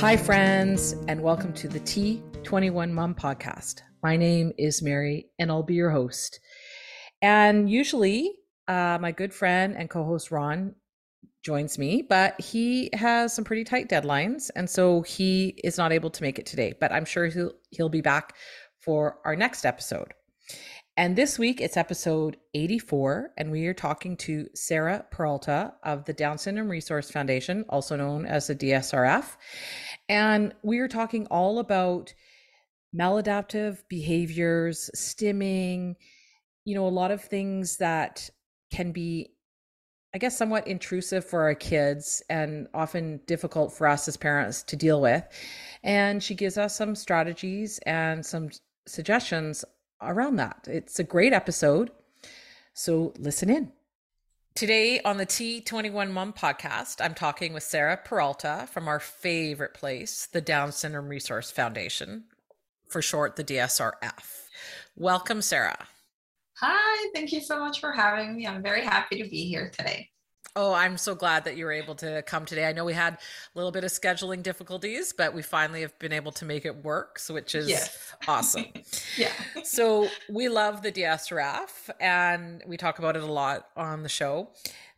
Hi, friends, and welcome to the T21 Mom Podcast. My name is Mary, and I'll be your host. And usually, uh, my good friend and co host Ron joins me, but he has some pretty tight deadlines. And so he is not able to make it today, but I'm sure he'll, he'll be back for our next episode. And this week it's episode 84, and we are talking to Sarah Peralta of the Down Syndrome Resource Foundation, also known as the DSRF. And we are talking all about maladaptive behaviors, stimming, you know, a lot of things that can be, I guess, somewhat intrusive for our kids and often difficult for us as parents to deal with. And she gives us some strategies and some suggestions around that. It's a great episode. So listen in. Today on the T21 Mom podcast, I'm talking with Sarah Peralta from our favorite place, the Down Syndrome Resource Foundation, for short, the DSRF. Welcome, Sarah. Hi, thank you so much for having me. I'm very happy to be here today. Oh, I'm so glad that you were able to come today. I know we had a little bit of scheduling difficulties, but we finally have been able to make it work, so which is yes. awesome. yeah. So we love the DSRF and we talk about it a lot on the show.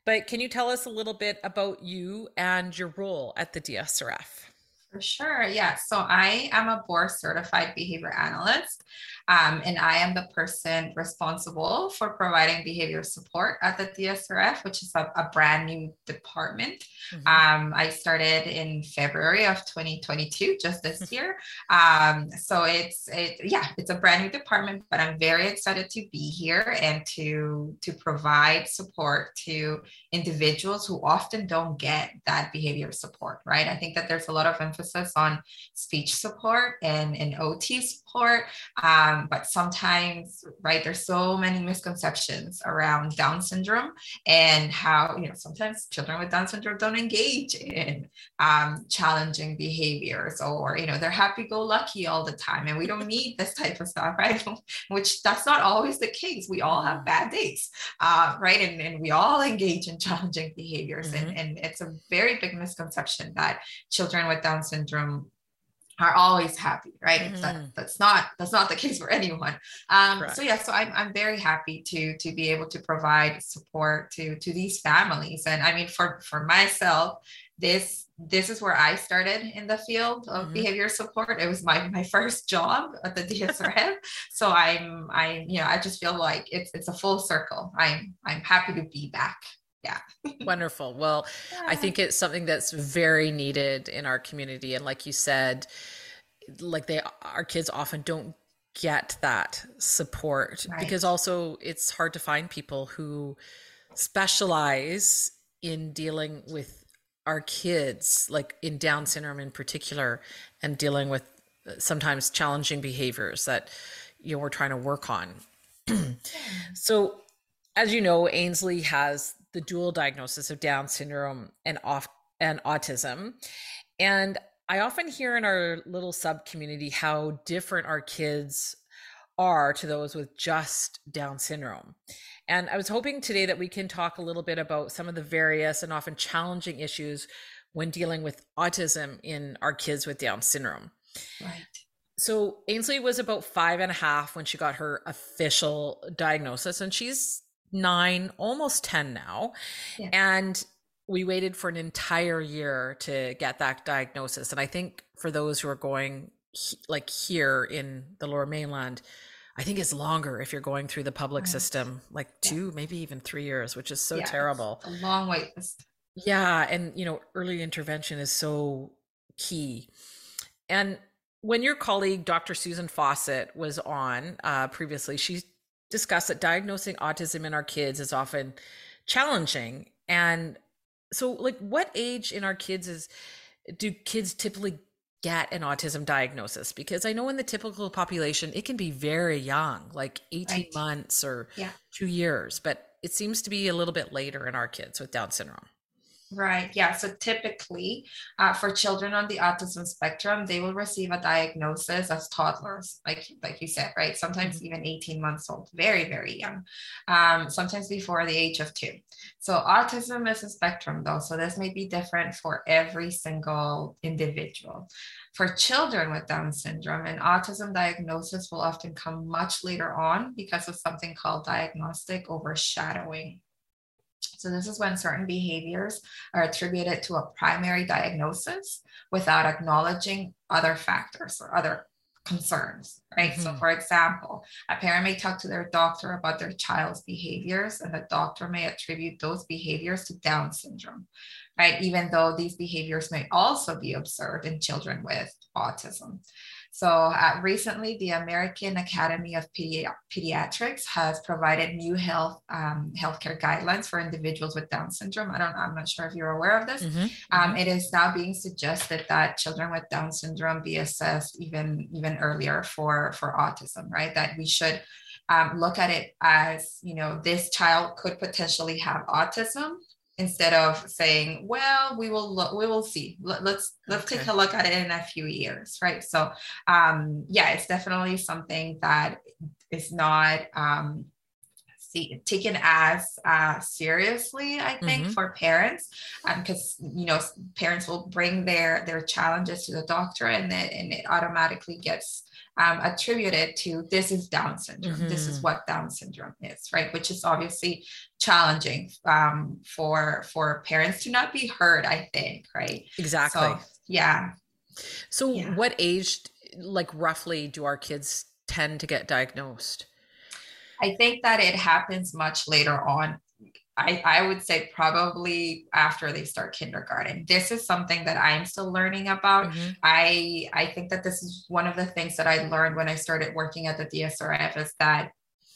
But can you tell us a little bit about you and your role at the DSRF? For sure. Yeah. So I am a board certified behavior analyst. Um, and I am the person responsible for providing behavior support at the DSRF, which is a, a brand new department. Mm-hmm. Um, I started in February of 2022, just this year. Um, so it's it yeah, it's a brand new department, but I'm very excited to be here and to to provide support to individuals who often don't get that behavior support. Right. I think that there's a lot of emphasis on speech support and, and OT support. Um, but sometimes, right, there's so many misconceptions around Down syndrome and how, you know, sometimes children with Down syndrome don't engage in um, challenging behaviors or, you know, they're happy go lucky all the time. And we don't need this type of stuff, right? Which that's not always the case. We all have bad days, uh, right? And, and we all engage in challenging behaviors. Mm-hmm. And, and it's a very big misconception that children with Down syndrome are always happy, right? Mm-hmm. That, that's not that's not the case for anyone. Um, so yeah, so I'm I'm very happy to to be able to provide support to to these families. And I mean, for for myself, this this is where I started in the field of mm-hmm. behavior support. It was my my first job at the DSRF. so I'm I'm you know I just feel like it's it's a full circle. I'm I'm happy to be back yeah wonderful well yeah. i think it's something that's very needed in our community and like you said like they our kids often don't get that support right. because also it's hard to find people who specialize in dealing with our kids like in down syndrome in particular and dealing with uh, sometimes challenging behaviors that you know we're trying to work on so as you know ainsley has the dual diagnosis of Down syndrome and off and autism. And I often hear in our little sub community how different our kids are to those with just Down syndrome. And I was hoping today that we can talk a little bit about some of the various and often challenging issues when dealing with autism in our kids with Down syndrome. Right. So Ainsley was about five and a half when she got her official diagnosis, and she's nine, almost 10 now. Yeah. And we waited for an entire year to get that diagnosis. And I think for those who are going he, like here in the lower mainland, I think it's longer if you're going through the public right. system, like two, maybe even three years, which is so yeah, terrible. a long wait list. Yeah. And, you know, early intervention is so key. And when your colleague, Dr. Susan Fawcett, was on uh, previously, she discussed that diagnosing autism in our kids is often challenging. And so, like, what age in our kids is do kids typically get an autism diagnosis? Because I know in the typical population, it can be very young, like 18 right. months or yeah. two years, but it seems to be a little bit later in our kids with Down syndrome. Right. Yeah. So typically, uh, for children on the autism spectrum, they will receive a diagnosis as toddlers, like like you said, right? Sometimes mm-hmm. even 18 months old, very very young. Um, sometimes before the age of two. So autism is a spectrum, though. So this may be different for every single individual. For children with Down syndrome, an autism diagnosis will often come much later on because of something called diagnostic overshadowing. So this is when certain behaviors are attributed to a primary diagnosis without acknowledging other factors or other concerns, right? Mm-hmm. So, for example, a parent may talk to their doctor about their child's behaviors, and the doctor may attribute those behaviors to Down syndrome, right? Even though these behaviors may also be observed in children with autism. So uh, recently, the American Academy of Pedi- Pediatrics has provided new health um, healthcare guidelines for individuals with Down syndrome. I don't, I'm not sure if you're aware of this. Mm-hmm. Um, mm-hmm. it is now being suggested that children with Down syndrome be assessed even even earlier for for autism. Right, that we should um, look at it as you know this child could potentially have autism instead of saying well we will look we will see let's, let's okay. take a look at it in a few years right so um yeah it's definitely something that is not um see, taken as uh, seriously i think mm-hmm. for parents because um, you know parents will bring their their challenges to the doctor and then and it automatically gets um, attributed to this is Down syndrome. Mm-hmm. This is mm-hmm. what Down syndrome is, right? Which is obviously challenging um, for for parents to not be heard. I think, right? Exactly. So, yeah. So, yeah. what age, like roughly, do our kids tend to get diagnosed? I think that it happens much later on I, I would say probably after they start kindergarten. This is something that I'm still learning about. Mm-hmm. I I think that this is one of the things that I learned when I started working at the DSRF is that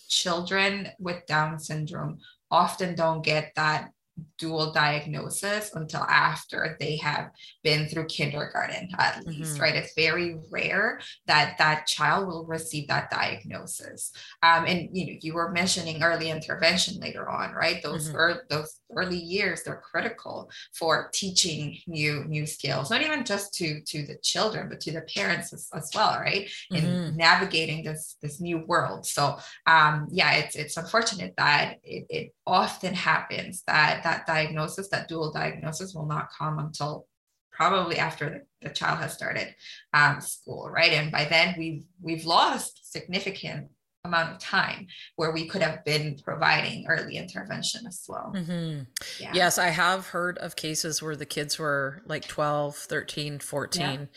children with Down syndrome often don't get that dual diagnosis until after they have been through kindergarten at least mm-hmm. right it's very rare that that child will receive that diagnosis um, and you know you were mentioning early intervention later on right those mm-hmm. er, those early years they're critical for teaching new new skills not even just to to the children but to the parents as, as well right in mm-hmm. navigating this this new world so um yeah it's it's unfortunate that it, it often happens that that diagnosis, that dual diagnosis, will not come until probably after the, child has started um, school, right? And by then we've we've lost significant amount of time where we could have been providing early intervention as well. Mm-hmm. Yeah. Yes, I have heard of cases where the kids were like 12, 13, 14, yeah. and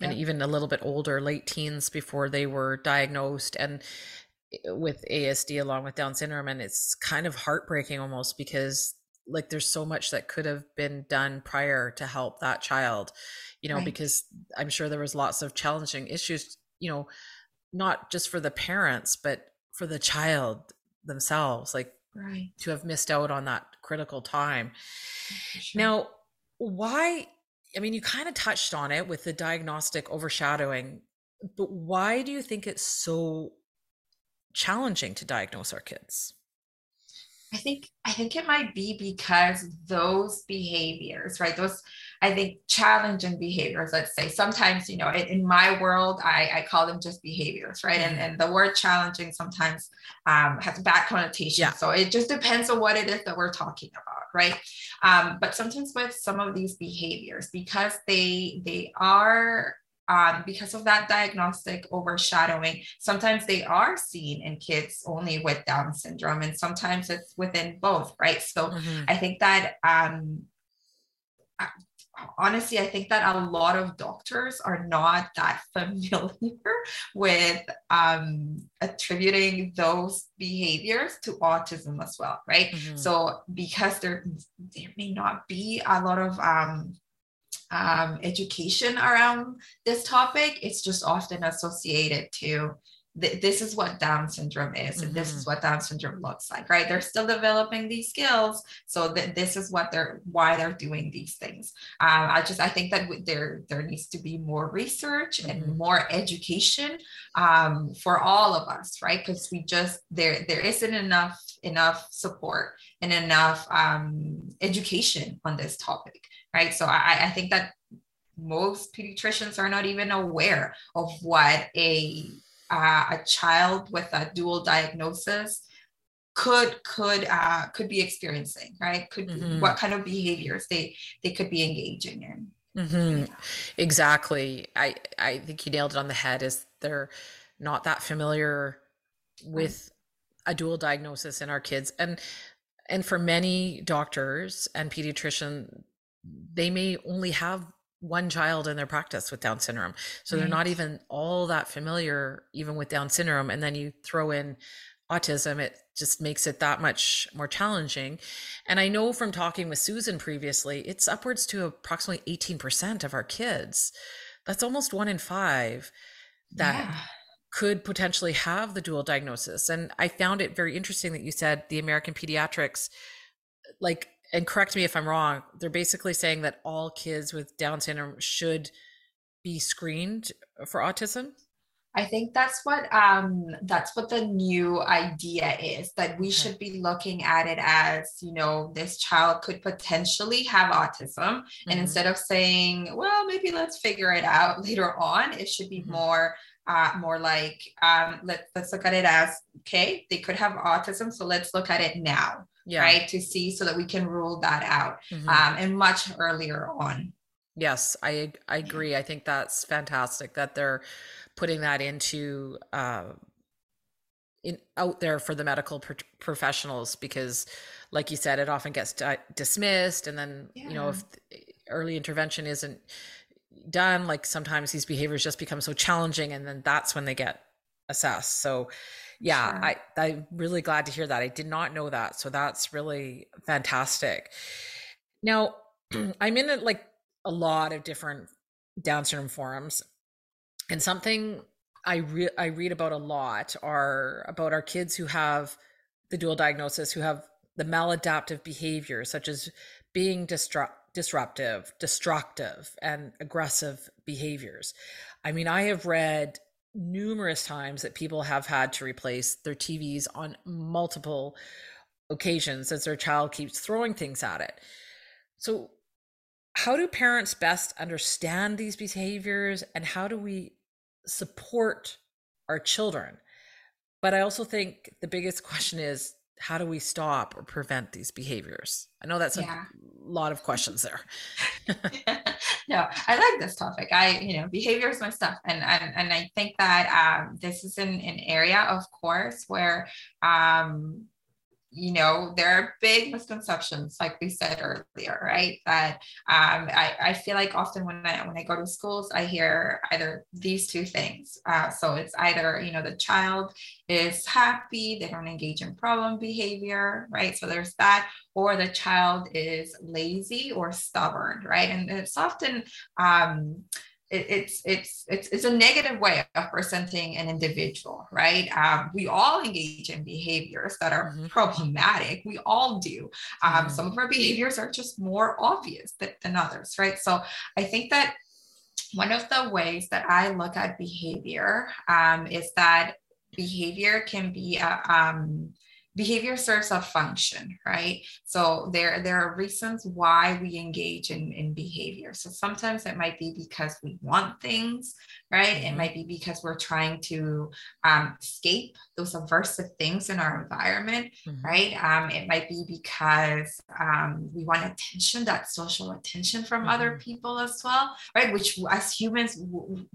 yeah. even a little bit older, late teens before they were diagnosed. And with ASD along with Down syndrome. And it's kind of heartbreaking almost because like there's so much that could have been done prior to help that child, you know, right. because I'm sure there was lots of challenging issues, you know, not just for the parents, but for the child themselves, like right. to have missed out on that critical time. Sure. Now, why? I mean, you kind of touched on it with the diagnostic overshadowing, but why do you think it's so challenging to diagnose our kids? I think I think it might be because those behaviors, right? Those I think challenging behaviors, let's say. Sometimes, you know, in, in my world, I, I call them just behaviors, right? And, and the word challenging sometimes um, has bad connotation. Yeah. So it just depends on what it is that we're talking about, right? Um, but sometimes with some of these behaviors, because they they are um, because of that diagnostic overshadowing, sometimes they are seen in kids only with Down syndrome, and sometimes it's within both, right? So mm-hmm. I think that um, honestly, I think that a lot of doctors are not that familiar with um, attributing those behaviors to autism as well, right? Mm-hmm. So because there there may not be a lot of um, um, education around this topic. It's just often associated to, th- this is what Down syndrome is, and mm-hmm. this is mm-hmm. what Down syndrome looks like, right? They're still developing these skills, so that this is what they're why they're doing these things. Um, I just I think that there there needs to be more research mm-hmm. and more education um, for all of us, right? Because we just there there isn't enough enough support and enough um, education on this topic, right? So I, I think that most pediatricians are not even aware of what a uh, a child with a dual diagnosis could could uh, could be experiencing right could mm-hmm. what kind of behaviors they they could be engaging in mm-hmm. exactly i i think you nailed it on the head is they're not that familiar with a dual diagnosis in our kids and and for many doctors and pediatrician they may only have one child in their practice with Down syndrome. So right. they're not even all that familiar, even with Down syndrome. And then you throw in autism, it just makes it that much more challenging. And I know from talking with Susan previously, it's upwards to approximately 18% of our kids. That's almost one in five that yeah. could potentially have the dual diagnosis. And I found it very interesting that you said the American pediatrics, like and correct me if I'm wrong, they're basically saying that all kids with Down syndrome should be screened for autism. I think that's what um, that's what the new idea is that we should be looking at it as you know this child could potentially have autism, mm-hmm. and instead of saying well maybe let's figure it out later on, it should be mm-hmm. more uh, more like um, let, let's look at it as okay they could have autism so let's look at it now yeah. right to see so that we can rule that out mm-hmm. um, and much earlier on yes i i agree i think that's fantastic that they're putting that into uh, in out there for the medical pro- professionals because like you said it often gets di- dismissed and then yeah. you know if early intervention isn't done like sometimes these behaviors just become so challenging and then that's when they get assessed so yeah sure. i i'm really glad to hear that. I did not know that. So that's really fantastic. Now i'm in like a lot of different down syndrome forums and something i re- i read about a lot are about our kids who have the dual diagnosis who have the maladaptive behaviors such as being distra- disruptive destructive and aggressive behaviors. I mean i have read numerous times that people have had to replace their TVs on multiple occasions as their child keeps throwing things at it. So, how do parents best understand these behaviors and how do we support our children? But I also think the biggest question is how do we stop or prevent these behaviors? I know that's yeah. a lot of questions there. no, I like this topic. I, you know, behavior is my stuff. And, and, and I think that um, this is an, an area, of course, where um, you know there are big misconceptions like we said earlier right? That um, I, I feel like often when i when i go to schools i hear either these two things. Uh, so it's either you know the child is happy they don't engage in problem behavior right? So there's that or the child is lazy or stubborn right? And it's often um, it, it's it's it's it's a negative way of presenting an individual right um, we all engage in behaviors that are mm-hmm. problematic we all do um, mm-hmm. some of our behaviors are just more obvious than, than others right so i think that one of the ways that i look at behavior um, is that behavior can be a, um, behavior serves a function, right? So there, there are reasons why we engage in, in behavior. So sometimes it might be because we want things, right? It might be because we're trying to um, escape those aversive things in our environment, mm-hmm. right? Um, it might be because um, we want attention, that social attention from mm-hmm. other people as well, right? Which as humans,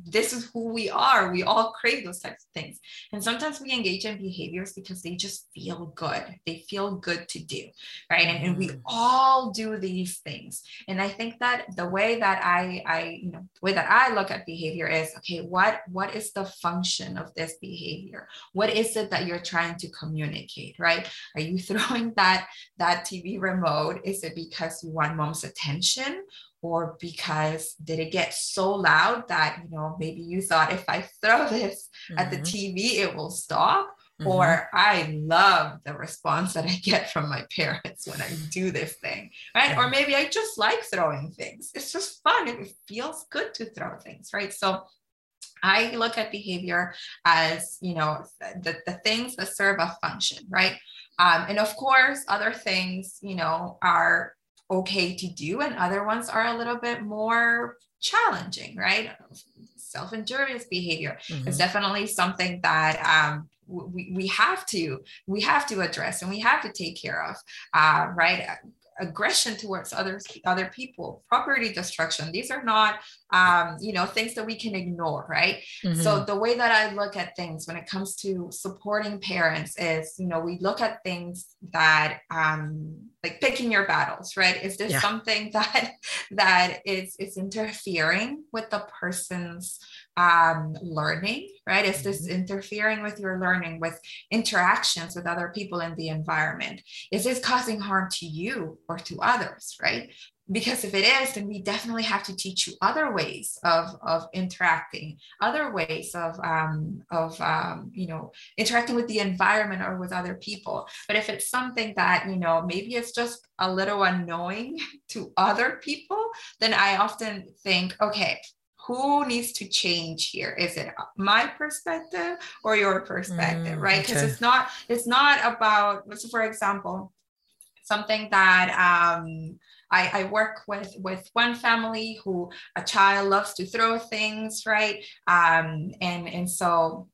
this is who we are. We all crave those types of things. And sometimes we engage in behaviors because they just feel good. They feel good to do, right? And, and we mm. all do these things. And I think that the way that I, I, you know, the way that I look at behavior is, okay, what, what is the function of this behavior? What is it that you're trying to communicate right are you throwing that that tv remote is it because you want mom's attention or because did it get so loud that you know maybe you thought if i throw this mm-hmm. at the mm-hmm. tv it will stop mm-hmm. or i love the response that i get from my parents when i do this thing right or maybe i just like throwing things it's just fun it feels good to throw things right so I look at behavior as, you know, the, the things that serve a function, right? Um, and of course, other things, you know, are okay to do, and other ones are a little bit more challenging, right? Self injurious behavior mm-hmm. is definitely something that um, we, we have to we have to address and we have to take care of, uh, right? aggression towards others other people property destruction these are not um, you know things that we can ignore right mm-hmm. so the way that i look at things when it comes to supporting parents is you know we look at things that um, like picking your battles right is this yeah. something that that is is interfering with the person's um, learning, right? Is this mm-hmm. interfering with your learning, with interactions with other people in the environment? Is this causing harm to you or to others, right? Because if it is, then we definitely have to teach you other ways of, of interacting, other ways of, um, of um, you know, interacting with the environment or with other people. But if it's something that, you know, maybe it's just a little annoying to other people, then I often think, okay, who needs to change here? Is it my perspective or your perspective mm, right? Because okay. it's not it's not about so for example something that um I, I, work with with one family who a child loves to throw things right? Um, and and so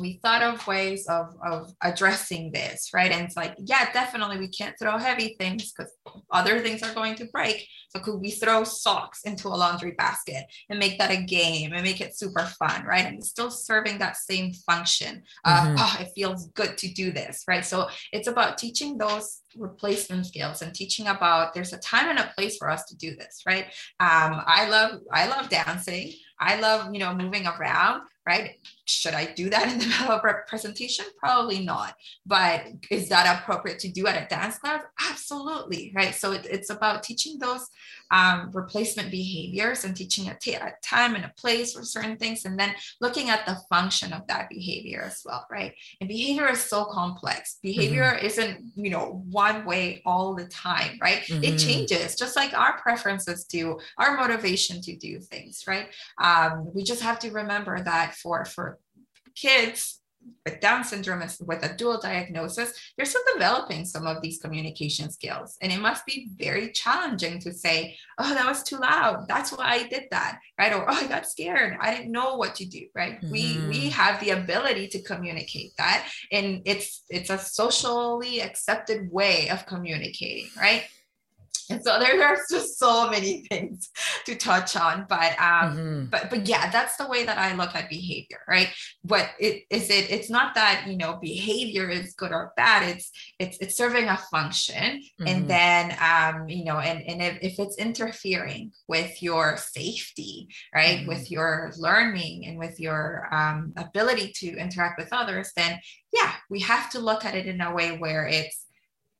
we thought of ways of, of addressing this, right? And it's like, yeah, definitely we can't throw heavy things because other things are going to break. So could we throw socks into a laundry basket and make that a game and make it super fun, right? And it's still serving that same function mm-hmm. oh, it feels good to do this, right? So it's about teaching those replacement skills and teaching about there's a time and a place for us to do this, right? Um, I love, I love dancing. I love, you know, moving around, right? Should I do that in the middle of a presentation? Probably not. But is that appropriate to do at a dance class? Absolutely, right? So it, it's about teaching those um, replacement behaviors and teaching a, t- a time and a place for certain things, and then looking at the function of that behavior as well, right? And behavior is so complex. Behavior mm-hmm. isn't, you know, one way all the time, right? Mm-hmm. It changes, just like our preferences do, our motivation to do things, right? Um, we just have to remember that for for kids with Down syndrome with a dual diagnosis, they're still developing some of these communication skills. And it must be very challenging to say, oh, that was too loud. That's why I did that. Right. Or oh, I got scared. I didn't know what to do. Right. Mm-hmm. We we mm-hmm. have the ability to communicate that. And it's it's a socially accepted way of communicating, right? And so there, there's just so many things to touch on but um mm-hmm. but but yeah that's the way that i look at behavior right what it is it it's not that you know behavior is good or bad it's it's it's serving a function mm-hmm. and then um you know and and if, if it's interfering with your safety right mm-hmm. with your learning and with your um, ability to interact with others then yeah we have to look at it in a way where it's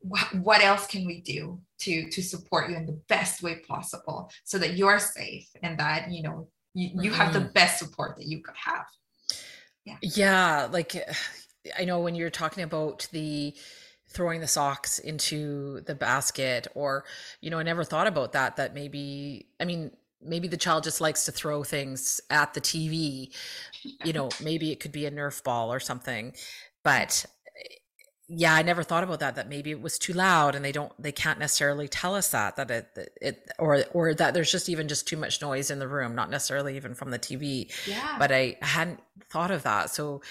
what else can we do to to support you in the best way possible so that you're safe and that you know you, you have the mm-hmm. best support that you could have? Yeah. Yeah like i know when you're talking about the throwing the socks into the basket or you know i never thought about that that maybe i mean maybe the child just likes to throw things at the tv you know maybe it could be a nerf ball or something but yeah i never thought about that that maybe it was too loud and they don't they can't necessarily tell us that that it, it or or that there's just even just too much noise in the room not necessarily even from the tv yeah. But i hadn't thought of that. So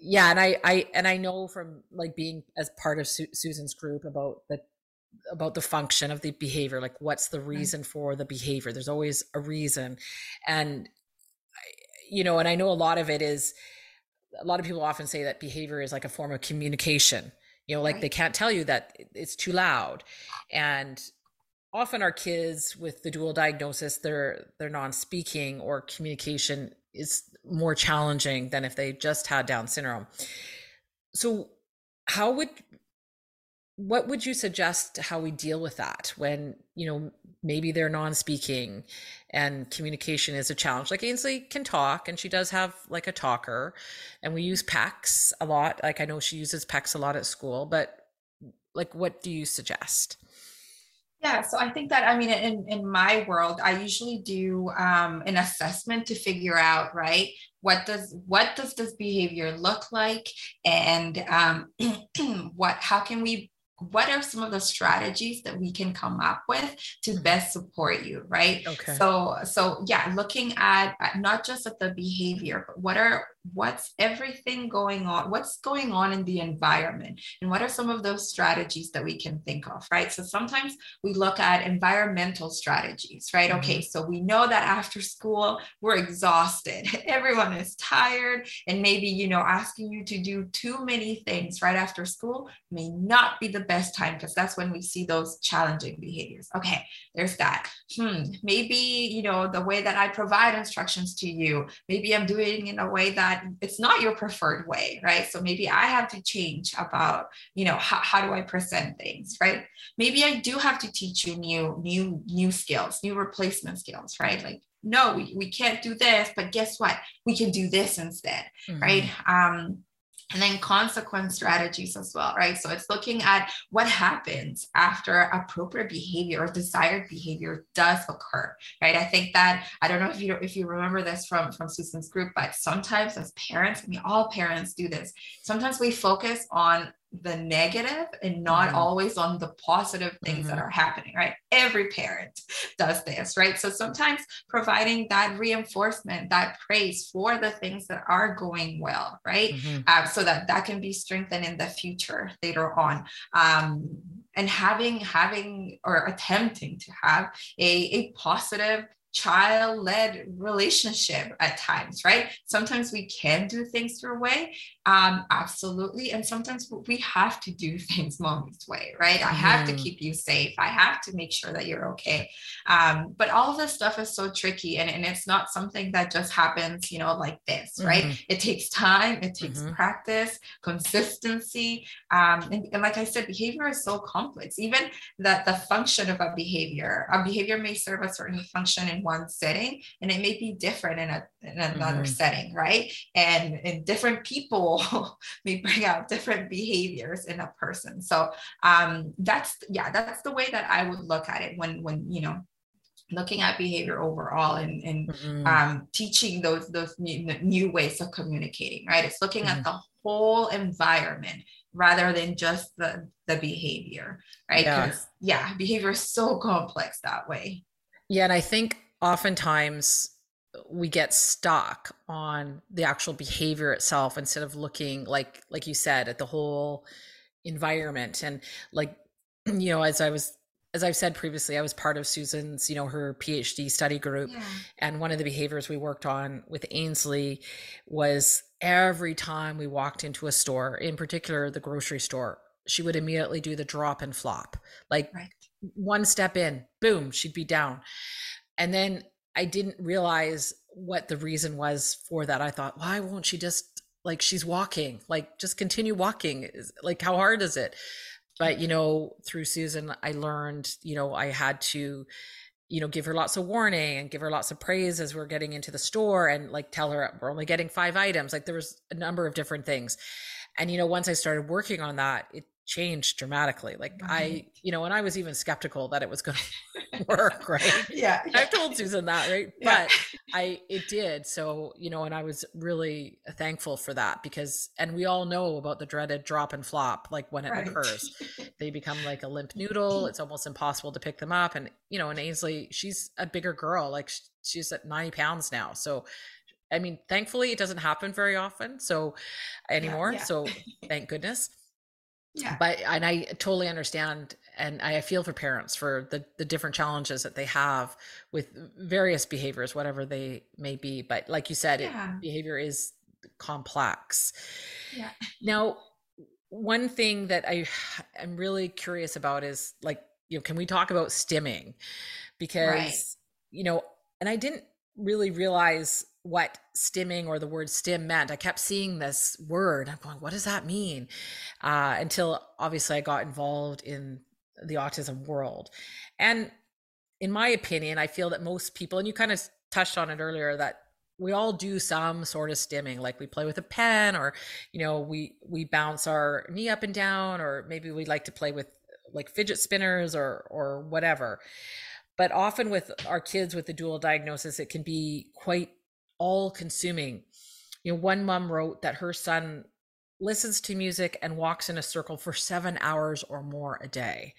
yeah and i i and i know from like being as part of Su- susan's group about the about the function of the behavior like what's the mm. reason right. for the behavior? There's always a reason. And you know and i know a lot of it is a lot of people often say that behavior is like a form of communication you know like right. they can't tell you that it's too loud and often our kids with the dual diagnosis they're they're non-speaking or communication is more challenging than if they just had Down syndrome. So, how would what would you suggest how we deal with that when you know maybe they're non-speaking and communication is a challenge? Like ainsley can talk and she does have like a talker and we use PECS a lot. Like i know she uses PECS a lot at school but like what do you suggest? Yeah, so I think that I mean, in in my world, I usually do um, an assessment to figure out right what does what does this behavior look like, and um, what how can we what are some of the strategies that we can come up with to best support you right? Okay. So so yeah looking at, at not just at the behavior but what are what's everything going on what's going on in the environment? And what are some of those strategies that we can think of right? So sometimes we look at environmental strategies right? Mm-hmm. okay so we know that after school we're exhausted. Everyone is tired. And maybe you know asking you to do too many things right after school may not be the best time because that's when we see those challenging behaviors okay there's that hmm maybe you know the way that i provide instructions to you maybe i'm doing in a way that it's not your preferred way, right? So maybe I have to change about, you know, how, how do I present things, right? Maybe I do have to teach you new, new, new skills, new replacement skills, right? Like, no, we, we can't do this, but guess what? We can do this instead, mm-hmm. right? Um, and then consequence strategies as well right? So it's looking at what happens after appropriate behavior or desired behavior does occur right? I think that i don't know if you if you remember this from from susan's group but sometimes as parents i mean all parents do this. Sometimes we focus on the negative and not mm-hmm. always on the positive things mm-hmm. that are happening, right? Every parent does this, right? So sometimes providing that reinforcement, that praise for the things that are going well, right? Mm-hmm. Uh, so that that can be strengthened in the future later on. Um, and having having or attempting to have a, a positive child-led relationship at times right sometimes we can do things your way um absolutely and sometimes we have to do things mommy's way right i have to mm-hmm. keep you safe i have to make sure that you're okay um but all of this stuff is so tricky and, and it's not something that just happens you know like this right mm-hmm. it takes time it takes mm-hmm. practice consistency um and, and like i said behavior is so complex even that the function of a behavior a behavior may serve a certain function in one setting and it may be different in, a, in another mm-hmm. setting right and, and different people may bring out different behaviors in a person so um that's yeah that's the way that i would look at it when when you know looking at behavior overall and, and mm-hmm. um, teaching those those new, new, ways of communicating right it's looking mm-hmm. at the whole environment rather than just the the behavior right because yeah. yeah behavior is so complex that way yeah and i think oftentimes we get stuck on the actual behavior itself instead of looking like like you said at the whole environment and like you know as i was as i've said previously i was part of susan's you know her phd study group yeah. and one of the behaviors we worked on with ainsley was every time we walked into a store in particular the grocery store she would immediately do the drop and flop like right. one step in boom she'd be down and then I didn't realize what the reason was for that. I thought, why won't she just like she's walking, like just continue walking? Like how hard is it? But you know, through Susan, I learned, you know, I had to, you know, give her lots of warning and give her lots of praise as we're getting into the store and like tell her we're only getting five items. Like there was a number of different things. And you know, once I started working on that, it changed dramatically. Like right. I, you know, and I was even skeptical that it was going to work, right? yeah, I've told Susan that, right? Yeah. But I, it did. So, you know, and I was really thankful for that because, and we all know about the dreaded drop and flop, like when it right. occurs, they become like a limp noodle. It's almost impossible to pick them up. And, you know, and Ainsley, she's a bigger girl, like she's at 90 pounds now. So I mean, thankfully, it doesn't happen very often. So anymore. Yeah, yeah. So thank goodness yeah but and i totally understand and i feel for parents for the the different challenges that they have with various behaviors whatever they may be but like you said yeah. it, behavior is complex yeah now one thing that i i'm really curious about is like you know can we talk about stimming because right. you know and i didn't really realize what stimming or the word stim meant. I kept seeing this word. I'm going, what does that mean? Uh, until obviously I got involved in the autism world. And in my opinion, I feel that most people, and you kind of touched on it earlier, that we all do some sort of stimming like we play with a pen or you know we we bounce our knee up and down or maybe we like to play with like fidget spinners or or whatever but often with our kids with the dual diagnosis it can be quite all consuming you know one mom wrote that her son listens to music and walks in a circle for 7 hours or more a day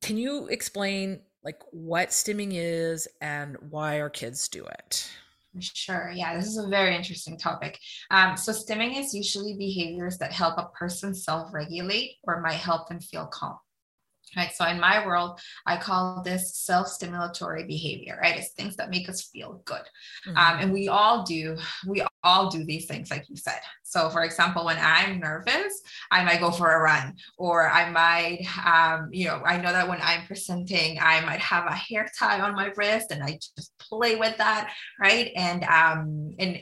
can you explain like what stimming is and why our kids do it Sure. Yeah, this is a very interesting topic. Um, so, stimming is usually behaviors that help a person self regulate or might help them feel calm right? So in my world, I call this self-stimulatory behavior, right? It's things that make us feel good. Mm-hmm. Um, and we all do, we all do these things, like you said. So for example, when I'm nervous, I might go for a run, or I might, um, you know, I know that when I'm presenting, I might have a hair tie on my wrist and I just play with that, right? And um, and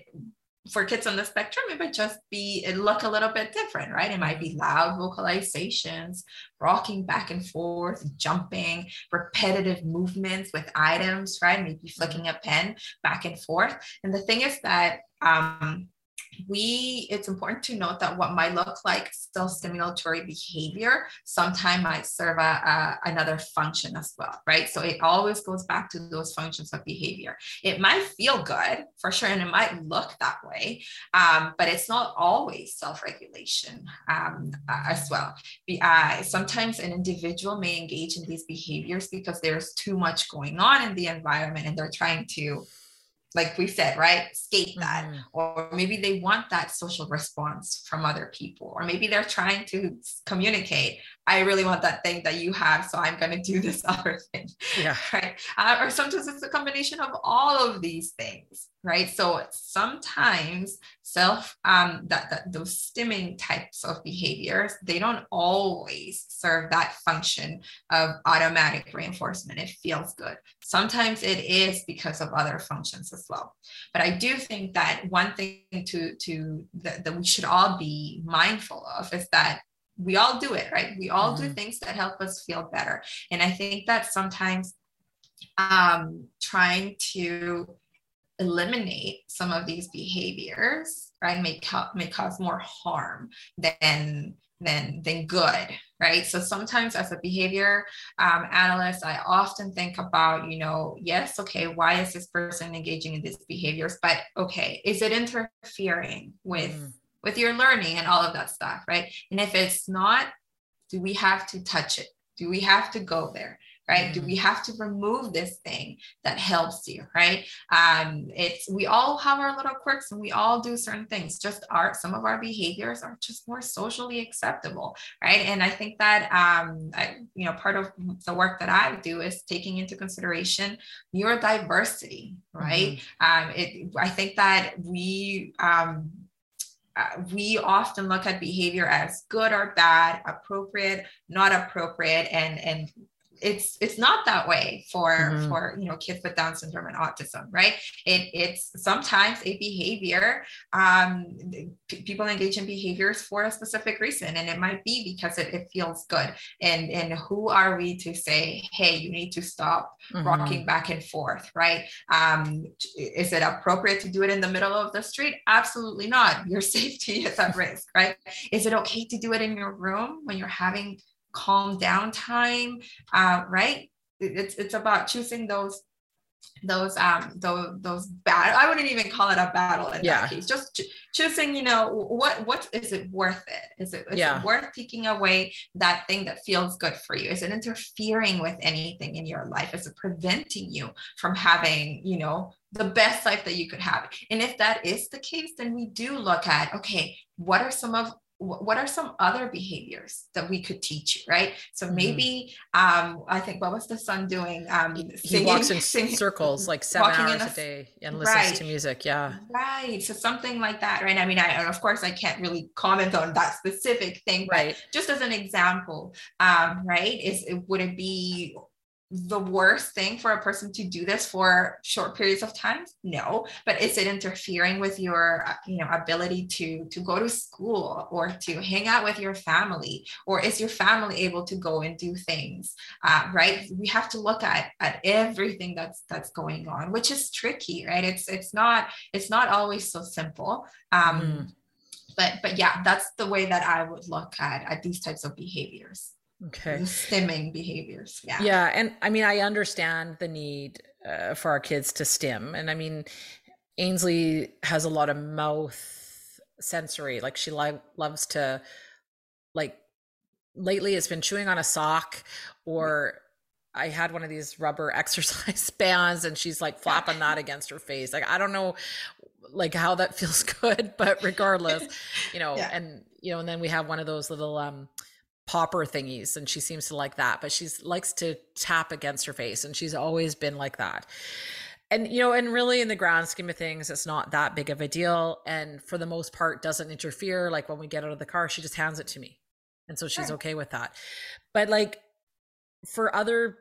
for kids on the spectrum, it might just be, it look a little bit different, right? It might be loud vocalizations, rocking back and forth, jumping, repetitive movements with items, right? Maybe flicking a pen back and forth. And the thing is that um, we it's important to note that what might look like self-stimulatory behavior sometimes might serve a, a, another function as well right? So it always goes back to those functions of behavior. It might feel good for sure and it might look that way um, but it's not always self-regulation um, as well. Uh, sometimes an individual may engage in these behaviors because there's too much going on in the environment and they're trying to like we said, right? Escape that. Mm-hmm. Or maybe they want that social response from other people. Or maybe they're trying to communicate, I really want that thing that you have. So I'm going to do this other thing. Yeah. Right. Uh, or sometimes it's a combination of all of these things. Right. So sometimes self, um, that, that those stimming types of behaviors, they don't always serve that function of automatic reinforcement. It feels good. Sometimes it is because of other functions as well. But I do think that one thing to, to that, that we should all be mindful of is that we all do it, right? We all mm-hmm. do things that help us feel better. And I think that sometimes um, trying to eliminate some of these behaviors, right, may, co- may cause more harm than than than good right so sometimes as a behavior um, analyst i often think about you know yes okay why is this person engaging in these behaviors but okay is it interfering with mm with your learning and all of that stuff, right? And if it's not, do we have to touch it? Do we have to go there? Right? Mm. Do we mm. have to remove this thing that helps you? Right? Um, it's we all have our little quirks and we all do certain things. Just our some of our behaviors are just more socially acceptable, right? And I think that um, I, you know, part of the work that I do is taking into consideration your diversity, right? Mm-hmm. Um, it, I think that we um, uh, we often look at behavior as good or bad, appropriate, not appropriate, and and it's it's not that way for mm-hmm. for you know kids with down syndrome and autism right? It it's sometimes a behavior um p- people engage in behaviors for a specific reason and it might be because it, it feels good. And and who are we to say hey you need to stop mm-hmm. rocking back and forth right? Um is it appropriate to do it in the middle of the street? Absolutely not. Your safety is at risk right? Is it okay to do it in your room when you're having calm down time, uh, right? It's it's about choosing those those um those those bad i wouldn't even call it a battle in yeah. that case just ch- choosing you know what what is it worth it is it, is yeah. it worth taking away that thing that feels good for you is it interfering with anything in your life is it preventing you from having you know the best life that you could have and if that is the case then we do look at okay what are some of what are some other behaviors that we could teach you right so mm-hmm. maybe mm-hmm. um i think what was the son doing um he, singing, walks in singing, circles like seven hours a, a, day and listens right. to music yeah right so something like that right i mean i of course i can't really comment on that specific thing right just as an example um right is it would it be the worst thing for a person to do this for short periods of time? No but is it interfering with your you know ability to to go to school or to hang out with your family? Or is your family able to go and do things? Uh, right? We have to look at at everything that's that's going on which is tricky right? It's it's not it's not always so simple. Um mm. but but yeah that's the way that i would look at at these types of behaviors Okay. stimming behaviors. Yeah. Yeah. And I mean, I understand the need uh, for our kids to stim. And I mean, Ainsley has a lot of mouth sensory. Like she li- loves to, like, lately it's been chewing on a sock or I had one of these rubber exercise bands and she's like flapping that against her face. Like I don't know like how that feels good, but regardless, you know, yeah. and you know, and then we have one of those little um popper thingies and she seems to like that but she's likes to tap against her face and she's always been like that. And you know and really in the grand scheme of things it's not that big of a deal and for the most part doesn't interfere. Like when we get out of the car she just hands it to me. And so she's okay with that. But like for other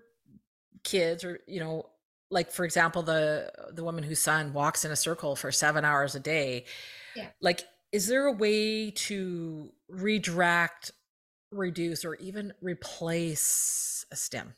kids or you know like for example the the woman whose son walks in a circle for 7 hours a day yeah. like is there a way to redirect reduce or even replace a stim?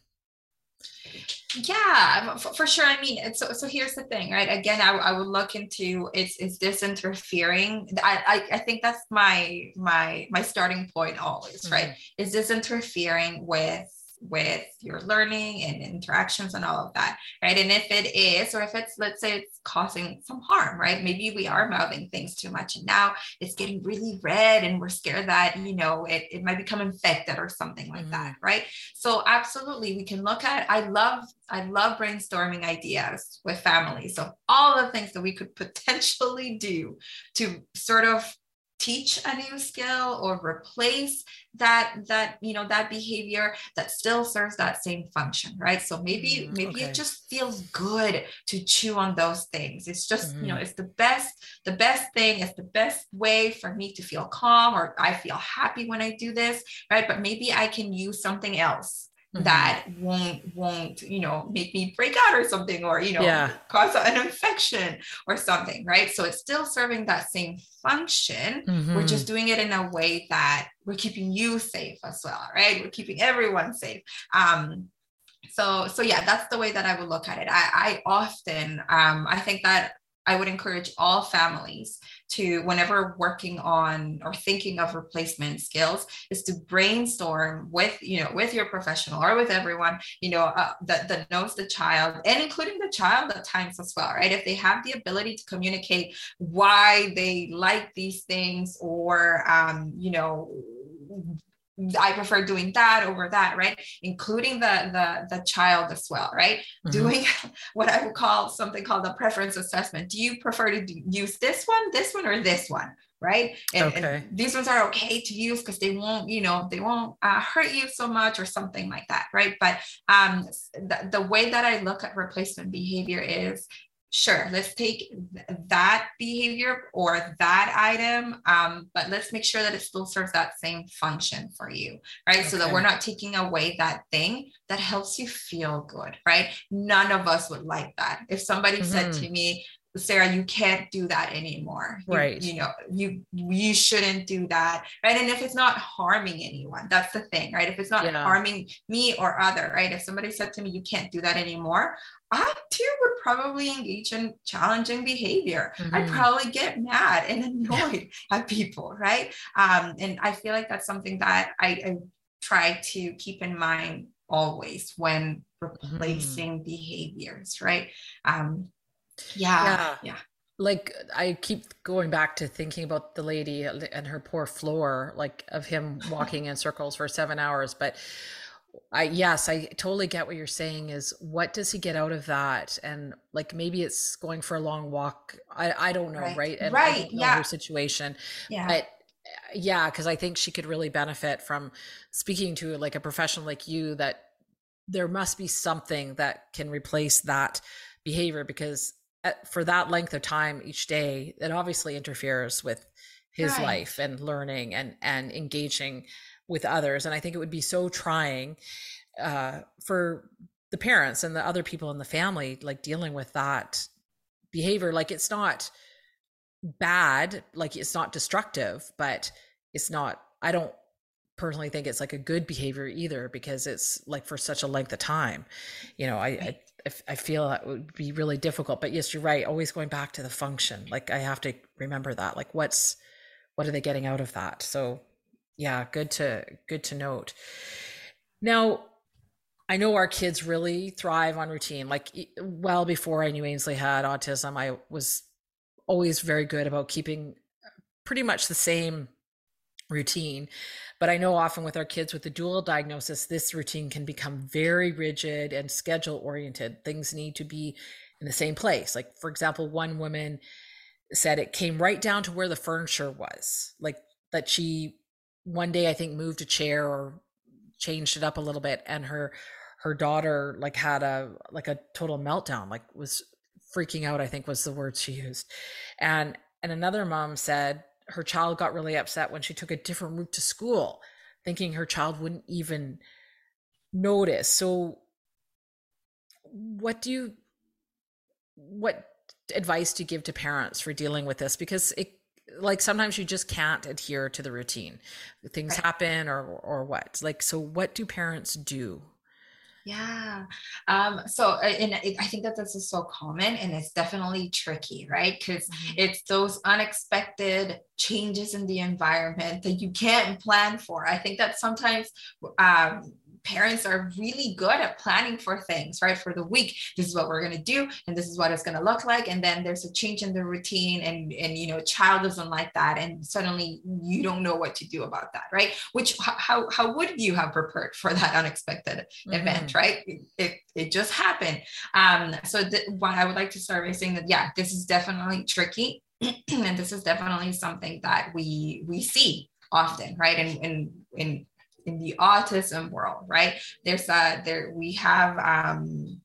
yeah for, for, sure i mean so so here's the thing right again i, I would look into is is this interfering I, I, I think that's my my my starting point always mm-hmm. right is this interfering with with your learning and interactions and all of that, right? And if it is, or if it's, let's say it's causing some harm, right? Maybe we are mouthing things too much and now it's getting really red and we're scared that, you know, it, it might become infected or something like mm-hmm. that, right? So absolutely, we can look at, I love, I love brainstorming ideas with families. So all the things that we could potentially do to sort of teach a new skill or replace that that you know that behavior that still serves that same function right so maybe mm, maybe okay. it just feels good to chew on those things it's just mm. you know mm-hmm. it's the best the best thing it's the best way for me to feel calm or i feel happy when i do this right but maybe i can use something else mm-hmm. that won't won't you know make me break out or something or you know yeah. cause an infection or something right so it's still serving that same function mm-hmm. we're just doing it in a way that we're keeping you safe as well right we're keeping everyone safe um so so yeah that's the way that i would look at it i, I often um i think that I would encourage all families to, whenever working on or thinking of replacement skills, is to brainstorm with, you know, with your professional or with everyone, you know, uh, that, that knows the child and including the child at times as well, right? If they have the ability to communicate why they like these things or, um, you know, I prefer doing that over that, right? Including the the the child as well, right? Mm-hmm. Doing what I would call something called a preference assessment. Do you prefer to do, use this one, this one, or this one? Right. And, okay. and these ones are okay to use because they won't, you know, they won't uh, hurt you so much or something like that. Right. But um, the, the way that I look at replacement behavior is sure let's take that behavior or that item um, but let's make sure that it still serves that same function for you right okay. so that we're not taking away that thing that helps you feel good right none of us would like that if somebody mm-hmm. said to me Sarah, you can't do that anymore. You, right. You know, you you shouldn't do that. Right. And if it's not harming anyone, that's the thing, right? If it's not yeah. harming me or other, right? If somebody said to me, you can't do that anymore, I too would probably engage in challenging behavior. Mm-hmm. I'd probably get mad and annoyed at people, right? Um, and I feel like that's something that I, I try to keep in mind always when mm-hmm. replacing mm-hmm. behaviors, right? Um, yeah, yeah, yeah. Like I keep going back to thinking about the lady and her poor floor, like of him walking in circles for seven hours. But I yes, I totally get what you're saying. Is what does he get out of that? And like maybe it's going for a long walk. I I don't know, right? Right. And right. yeah. Her situation. Yeah. But yeah, because I think she could really benefit from speaking to like a professional like you. That there must be something that can replace that behavior because for that length of time each day, it obviously interferes with his right. life and learning and and engaging with others. And I think it would be so trying uh, for the parents and the other people in the family like dealing with that behavior like it's not bad like it's not destructive but it's not i don't personally think it's like a good behavior either because it's like for such a length of time you know i I, I feel that would be really difficult but yes you're right always going back to the function like i have to remember that like what's what are they getting out of that so yeah good to good to note now I know our kids really thrive on routine. Like well before I knew Ainsley had autism, I was always very good about keeping pretty much the same routine. But I know often with our kids with the dual diagnosis, this routine can become very rigid and schedule oriented. Things need to be in the same place. Like, for example, one woman said it came right down to where the furniture was. Like, that she one day, I think, moved a chair or changed it up a little bit and her her daughter like had a like a total meltdown like was freaking out i think was the word she used and and another mom said her child got really upset when she took a different route to school thinking her child wouldn't even notice. So what do you what advice do you give to parents for dealing with this? Because it like sometimes you just can't adhere to the routine. Things right. happen or or what. Like so what do parents do yeah. Um, so, uh, and I think that this is so common and it's definitely tricky, right? Because mm-hmm. it's those unexpected changes in the environment that you can't plan for. I think that sometimes um, parents are really good at planning for things, right? For the week, this is what we're going to do, and this is what it's going to look like. And then there's a change in the routine, and and you know, child doesn't like that, and suddenly you don't know what to do about that, right? Which how how would you have prepared for that unexpected mm-hmm. event, right? It it just happened. Um, so th- what I would like to start by saying that yeah, this is definitely tricky, and this is definitely something that we we see often, right? And in in in the autism world, right? There's a there we have um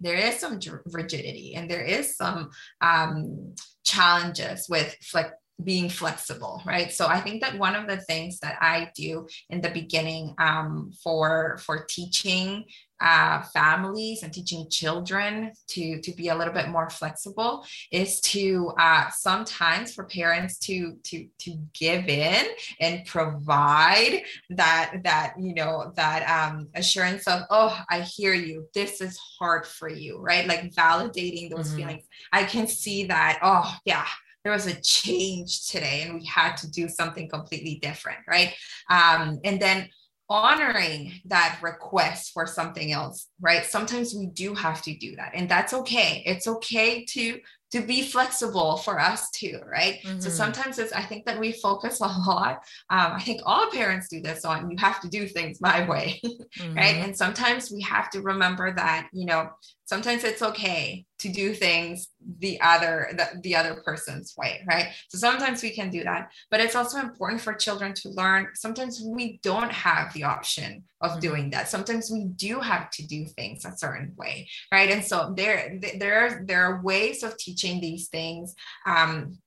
there is some rigidity and there is some um challenges with like being flexible right so i think that one of the things that i do in the beginning um, for for teaching uh, families and teaching children to to be a little bit more flexible is to uh, sometimes for parents to to to give in and provide that that you know that um, assurance of oh I hear you. This is hard for you right? Like validating those mm-hmm. feelings. I can see that oh yeah there was a change today and we had to do something completely different right? Um, and then honoring that request for something else right sometimes we do have to do that and that's okay it's okay to to be flexible for us too, right? Mm-hmm. So sometimes it's, I think that we focus a lot. Um, I think all parents do this on you have to do things my way, mm-hmm. right? And sometimes we have to remember that, you know, sometimes it's okay to do things the other the, the other person's way right? So sometimes we can do that but it's also important for children to learn. Sometimes we don't have the option of mm-hmm. doing that. Sometimes we do have to do things a certain way right? And so there there are there are ways of teaching these things. Um,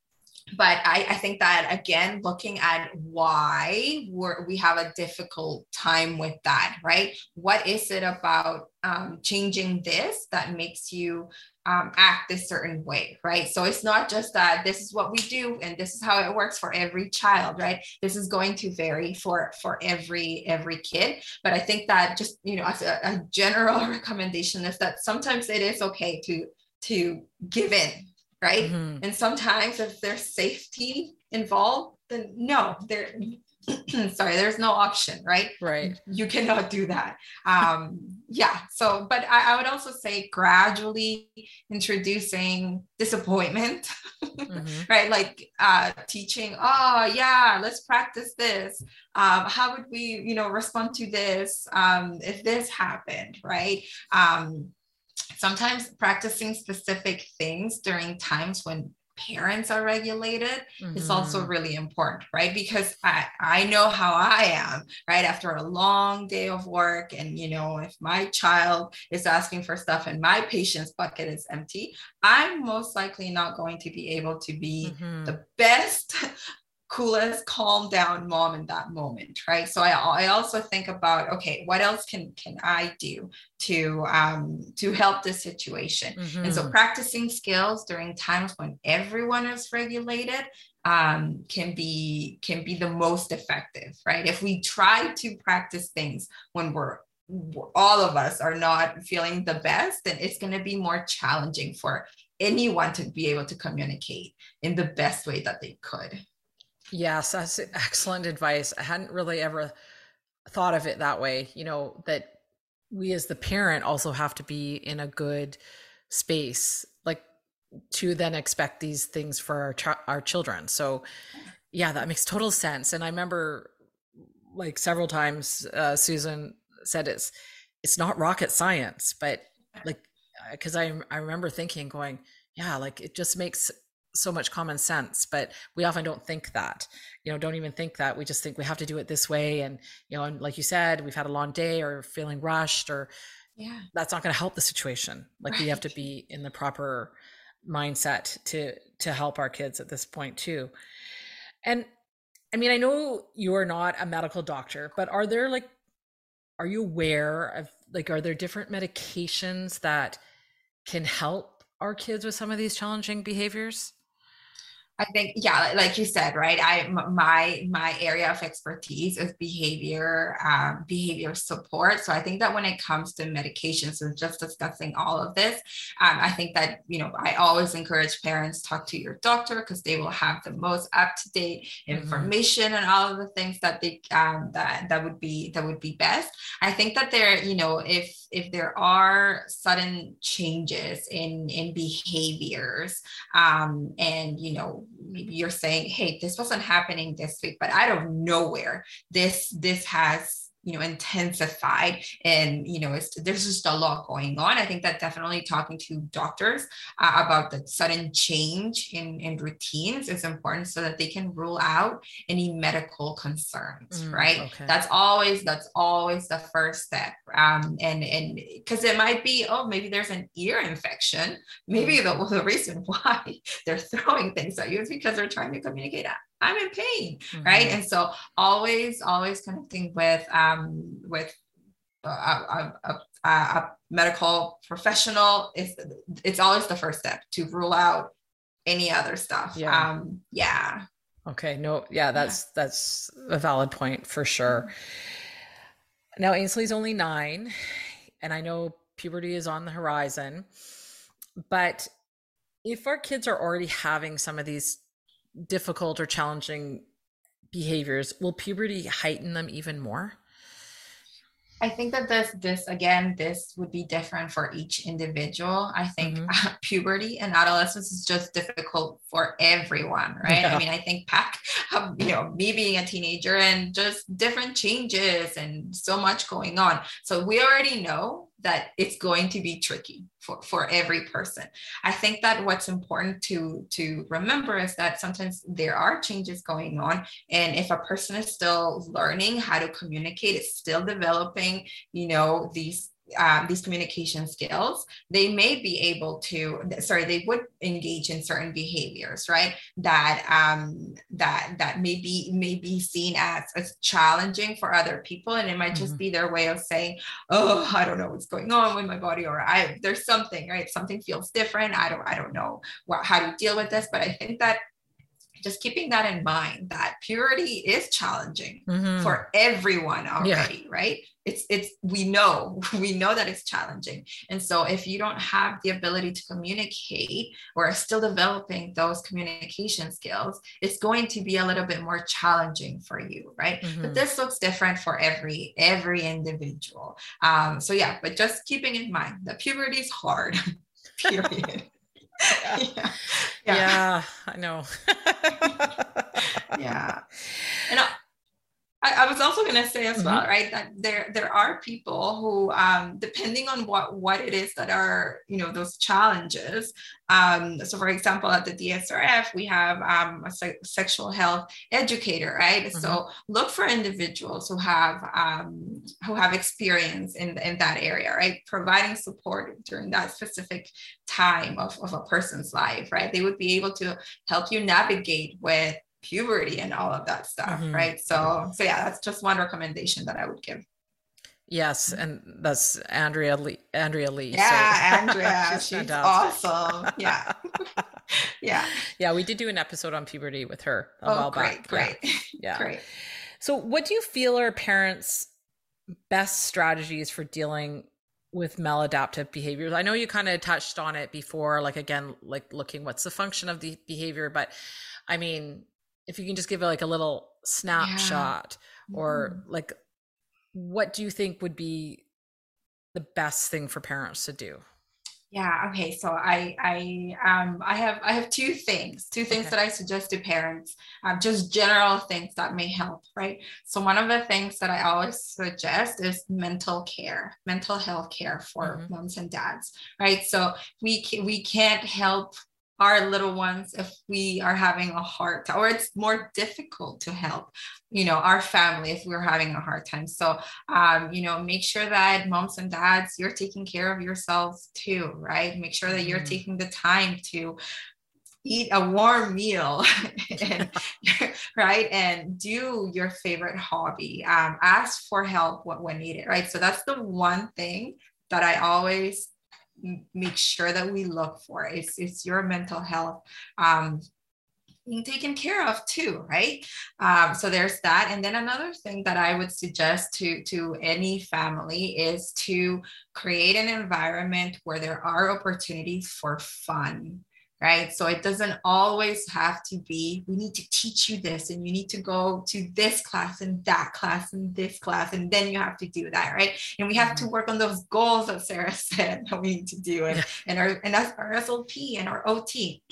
but I, I, think that again looking at why we have a difficult time with that right? What is it about um, changing this that makes you um, act a certain way right? So it's not just that this is what we do and this is how it works for every child right? This is going to vary for for every every kid. But i think that just you know as a, a general recommendation is that sometimes it is okay to to give in right? Mm-hmm. And sometimes if there's safety involved, then no, there sorry, there's no option, right? Right. You cannot do that. Um, yeah. So, but I, I would also say gradually introducing disappointment, mm-hmm. right? Like uh, teaching, oh yeah, let's practice this. Um, how would we, you know, respond to this um, if this happened, right? Um, sometimes practicing specific things during times when parents are regulated mm-hmm. is also mm-hmm. really important right because i i know how i am right after a long day of work and you know if my child is asking for stuff and my patience bucket is empty i'm most likely not going to be able to be mm-hmm. the best coolest calm down mom in that moment right so i, I also think about okay what else can can i do to um to help the situation mm-hmm. and so mm-hmm. practicing skills during times when everyone is regulated um, can be can be the most effective right if we try to practice things when we're all of us are not feeling the best then it's going to be more challenging for anyone to be able to communicate in the best way that they could Yes, that's excellent advice. I hadn't really ever thought of it that way, you know, that we as the parent also have to be in a good space like to then expect these things for our ch- our children. So yeah, that makes total sense. And I remember like several times uh, Susan said it's it's not rocket science, but like because I I remember thinking going, yeah, like it just makes so much common sense but we often don't think that you know don't even think that. We just think we have to do it this way. And you know and like you said we've had a long day or feeling rushed or yeah. that's not going to help the situation. Like right. we have to be in the proper mindset to to help our kids at this point too. And i mean i know you're not a medical doctor but are there like are you aware of like are there different medications that can help our kids with some of these challenging behaviors I think, yeah, like you said, right? I my my area of expertise is behavior um, behavior support. So I think that when it comes to medications and just discussing all of this, um, I think that you know I always encourage parents talk to your doctor because they will have the most up to date mm-hmm. information mm-hmm. and all of the things that they um, that that would be that would be best. I think that there, you know, if if there are sudden changes in in behaviors um, and you know maybe you're saying hey this wasn't happening this week but out of nowhere this this has you know intensified. And you know it's, there's just a lot going on. I think that definitely talking to doctors uh, about the sudden change in in routines is important so that they can rule out any medical concerns mm, right? okay. that's always that's always the first step. Um and and because it might be oh maybe there's an ear infection. Maybe mm. the, the reason why they're throwing things at you is because they're trying to communicate I'm in pain, mm-hmm. right? And so always, always connecting with um, with a, a, a, a, medical professional is it's always the first step to rule out any other stuff. Yeah. Um, yeah. Okay. No. Yeah. That's yeah. that's a valid point for sure. Mm-hmm. Now Ainsley's only nine, and I know puberty is on the horizon, but if our kids are already having some of these difficult or challenging behaviors, will puberty heighten them even more? I think that this this again this would be different for each individual. I think mm-hmm. puberty and adolescence is just difficult for everyone, right? Yeah. I mean, I think back, um, you know, me being a teenager and just different changes and so much going on. So we already know that it's going to be tricky for, for every person. I think that what's important to to remember is that sometimes there are changes going on. And if a person is still learning how to communicate, it's still developing, you know, these um, these communication skills, they may be able to, sorry, they would engage in certain behaviors, right? That um, that that may be may be seen as as challenging for other people, and it might just mm-hmm. be their way of saying, "Oh, I don't know what's going on with my body," or "I there's something, right? Something feels different. I don't I don't know what, how to deal with this." But I think that just keeping that in mind that puberty is challenging mm-hmm. for everyone already yeah. right it's it's we know we know that it's challenging and so if you don't have the ability to communicate or are still developing those communication skills it's going to be a little bit more challenging for you right mm-hmm. but this looks different for every every individual um so yeah but just keeping in mind that puberty is hard period yeah. yeah. yeah. I know. yeah. And I, I was also going to say as mm-hmm. well, right, that there there are people who, um, depending on what what it is that are you know those challenges. Um, so, for example, at the DSRF, we have um, a se- sexual health educator, right? Mm-hmm. So, look for individuals who have um, who have experience in in that area, right? Providing support during that specific time of, of a person's life, right? They would be able to help you navigate with puberty and all of that stuff mm-hmm. right so so yeah that's just one recommendation that i would give Yes, and that's Andrea Lee. Andrea Lee. Yeah, so. Andrea, she's, she's awesome. Yeah, yeah, yeah. We did do an episode on puberty with her a oh, while great, back. Great, yeah. yeah, great. So, what do you feel are parents' best strategies for dealing with maladaptive behaviors? I know you kind of touched on it before, like again, like looking what's the function of the behavior, but I mean, if you can just give like a little snapshot yeah. or mm-hmm. like what do you think would be the best thing for parents to do? Yeah. Okay. So I I um I have I have two things, two things okay. that I suggest to parents, um, just general things that may help, right? So one of the things that I always suggest is mental care, mental health care for mm-hmm. moms and dads, right? So we can, we can't help our little ones if we are having a hard time or it's more difficult to help you know our family if we're having a hard time. So um, you know make sure that moms and dads you're taking care of yourselves too right? Make sure that you're mm-hmm. taking the time to eat a warm meal and, right? And do your favorite hobby. Um, ask for help when needed right? So that's the one thing that i always make sure that we look for. It's, it's your mental health um, being taken care of too, right? Um, so there's that. And then another thing that I would suggest to, to any family is to create an environment where there are opportunities for fun right? So it doesn't always have to be, we need to teach you this and you need to go to this class and that class and this class, and then you have to do that, right? And we have to mm-hmm. work on those goals that Sarah said that we need to do and, and our and that's our SLP and our OT.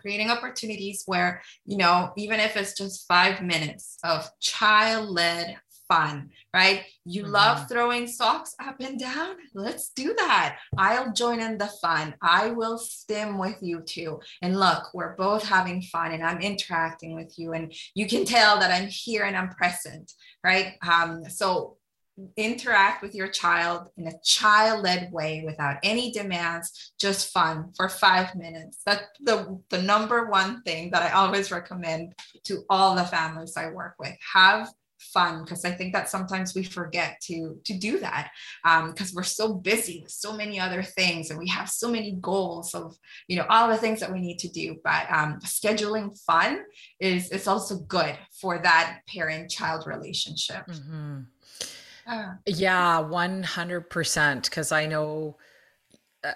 creating opportunities where you know even if it's just five minutes of child-led fun, right? You mm-hmm. love throwing socks up and down. Let's do that. I'll join in the fun. I will stim with you too. And look, we're both having fun and I'm interacting with you. And you can tell that I'm here and I'm present, right? Um, so interact with your child in a child-led way without any demands just fun for five minutes that's the, the number one thing that i always recommend to all the families i work with have fun because I think that sometimes we forget to to do that because um, we're so busy with so many other things and we have so many goals of you know all the things that we need to do. But um, scheduling fun is is also good for that parent child relationship. Mm-hmm. Uh, yeah, one hundred percent. Because I know, uh,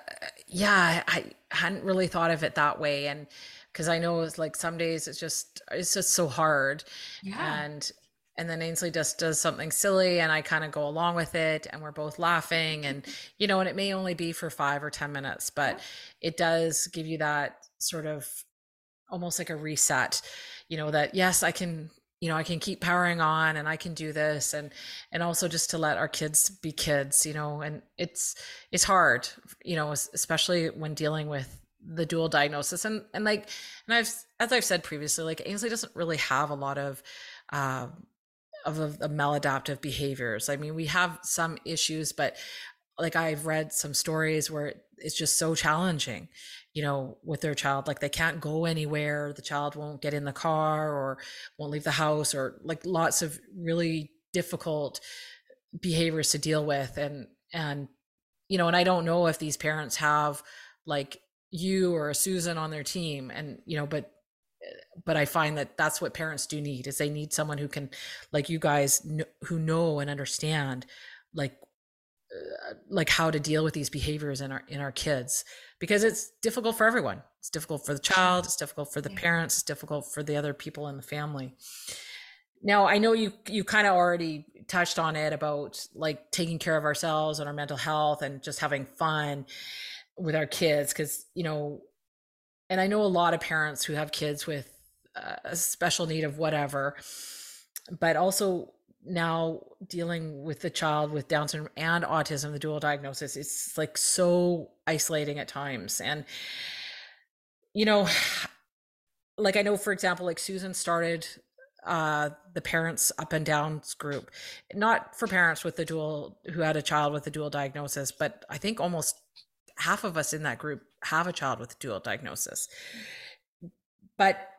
yeah, I hadn't really thought of it that way and because I know it's like some days it's just it's just so hard. Yeah. And and then Ainsley just does something silly and I kind of go along with it and we're both laughing and you know and it may only be for 5 or 10 minutes but it does give you that sort of almost like a reset you know that yes I can you know I can keep powering on and I can do this and and also just to let our kids be kids you know and it's it's hard you know especially when dealing with the dual diagnosis and and like and I've as I've said previously like Ainsley doesn't really have a lot of uh, of, of, maladaptive behaviors. I mean, we have some issues, but like I've read some stories where it's just so challenging, you know, with their child. Like they can't go anywhere, the child won't get in the car or won't leave the house, or like lots of really difficult behaviors to deal with. And, and, you know, and I don't know if these parents have like you or Susan on their team and, you know, but but I find that that's what parents do need is they need someone who can, like you guys, kn- who know and understand, like, uh, like how to deal with these behaviors in our in our kids because it's difficult for everyone. It's difficult for the child. It's difficult for the parents. It's difficult for the other people in the family. Now I know you you kind of already touched on it about like taking care of ourselves and our mental health and just having fun with our kids because you know and I know a lot of parents who have kids with a special need of whatever, but also now dealing with the child with Down syndrome and autism, the dual diagnosis, it's like so isolating at times. And, you know, like I know, for example, like Susan started uh the parents up and downs group not for parents with the dual who had a child with a dual diagnosis but i think almost half of us in that group have a child with a dual diagnosis. But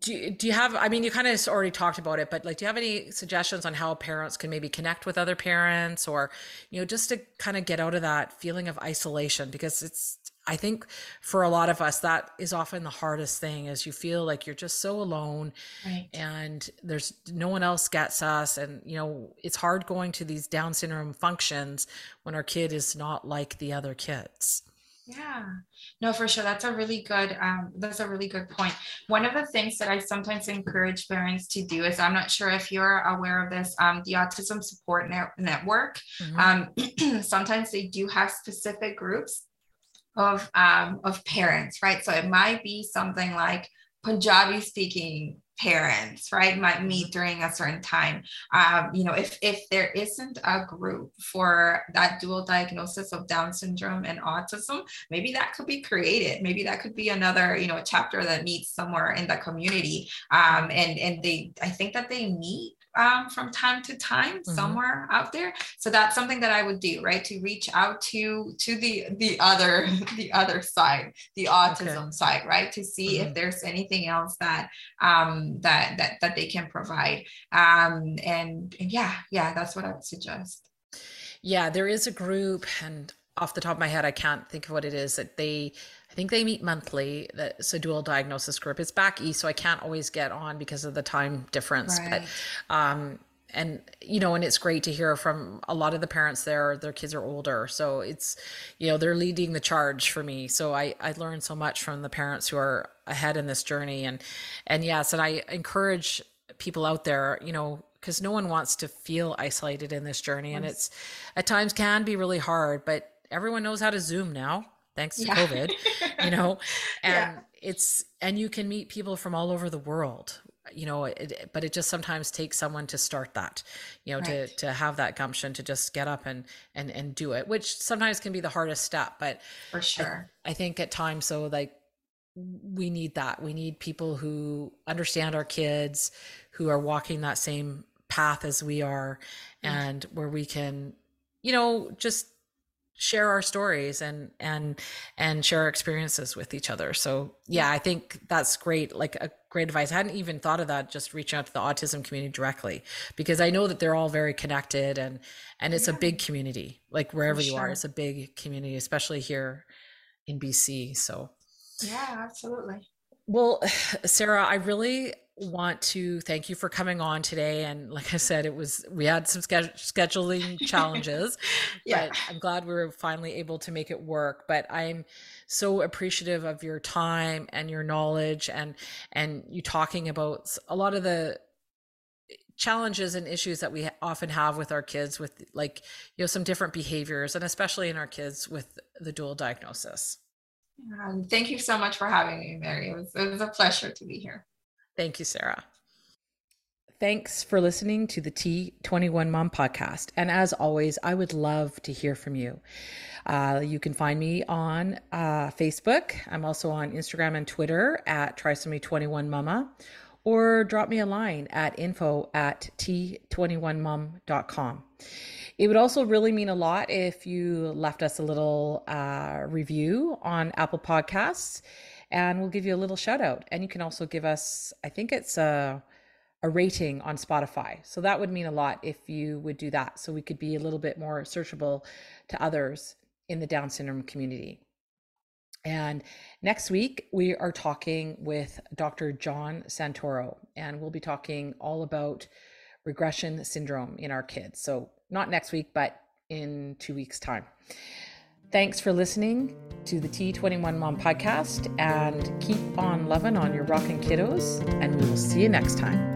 do, do you have i mean you kind of already talked about it but like do you have any suggestions on how parents can maybe connect with other parents or you know just to kind of get out of that feeling of isolation? Because it's i think for a lot of us that is often the hardest thing is you feel like you're just so alone right. and there's no one else gets us. And you know it's hard going to these down syndrome functions when our kid is not like the other kids yeah, no, for sure. That's a really good. Um, that's a really good point. One of the things that I sometimes encourage parents to do is, I'm not sure if you're aware of this. Um, the Autism Support Net- Network. Mm-hmm. Um, sometimes they do have specific groups of um, of parents, right? So it might be something like Punjabi speaking parents right? Might meet mm-hmm. during a certain time. Um, you know if if there isn't a group for that dual diagnosis of down syndrome and autism maybe that could be created. Maybe that could be another you know chapter that meets somewhere in the community. Um, and and they i think that they meet um, from time to time mm-hmm. somewhere out there so that's something that i would do right to reach out to to the the other the other side the autism okay. side right to see mm-hmm. if there's anything else that um that that that they can provide um and, and yeah yeah that's what i would suggest yeah there is a group and off the top of my head i can't think of what it is that they think they meet monthly. That's a dual diagnosis group. It's back east, so I can't always get on because of the time difference. Right. But um, and you know and it's great to hear from a lot of the parents there their kids are older so it's you know they're leading the charge for me so i i learned so much from the parents who are ahead in this journey and and yes and i encourage people out there you know because no one wants to feel isolated in this journey and it's at times can be really hard but everyone knows how to zoom now thanks to yeah. COVID, you know, and yeah. it's, and you can meet people from all over the world, you know, it, but it just sometimes takes someone to start that, you know, right. to, to have that gumption to just get up and, and, and do it, which sometimes can be the hardest step, but for sure. I, I think at times, so like, we need that. We need people who understand our kids, who are walking that same path as we are, mm. and where we can, you know, just share our stories and and and share our experiences with each other. So yeah i think that's great like a great advice. I hadn't even thought of that just reaching out to the autism community directly because i know that they're all very connected and and it's yeah. a big community like wherever you are it's a big community especially here in bc so. Yeah absolutely. Well sarah i really want to thank you for coming on today. And like I said, it was, we had some scheduling challenges, yeah. but I'm glad we were finally able to make it work. But I'm so appreciative of your time and your knowledge and, and you talking about a lot of the challenges and issues that we often have with our kids with like, you know, some different behaviors and especially in our kids with the dual diagnosis. Um, thank you so much for having me, Mary. It was, it was a pleasure to be here. Thank you, Sarah. Thanks for listening to the T21 Mom podcast. And as always, I would love to hear from you. Uh, you can find me on uh, Facebook. I'm also on Instagram and Twitter at trisomy21mama or drop me a line at info at t21mom.com. It would also really mean a lot if you left us a little uh, review on Apple Podcasts and we'll give you a little shout out. And you can also give us, I think it's a, a rating on Spotify. So that would mean a lot if you would do that. So we could be a little bit more searchable to others in the Down syndrome community. And next week, we are talking with Dr. John Santoro, and we'll be talking all about regression syndrome in our kids. So, not next week, but in two weeks' time. Thanks for listening to the T21 Mom podcast and keep on loving on your rockin' kiddos, and we will see you next time.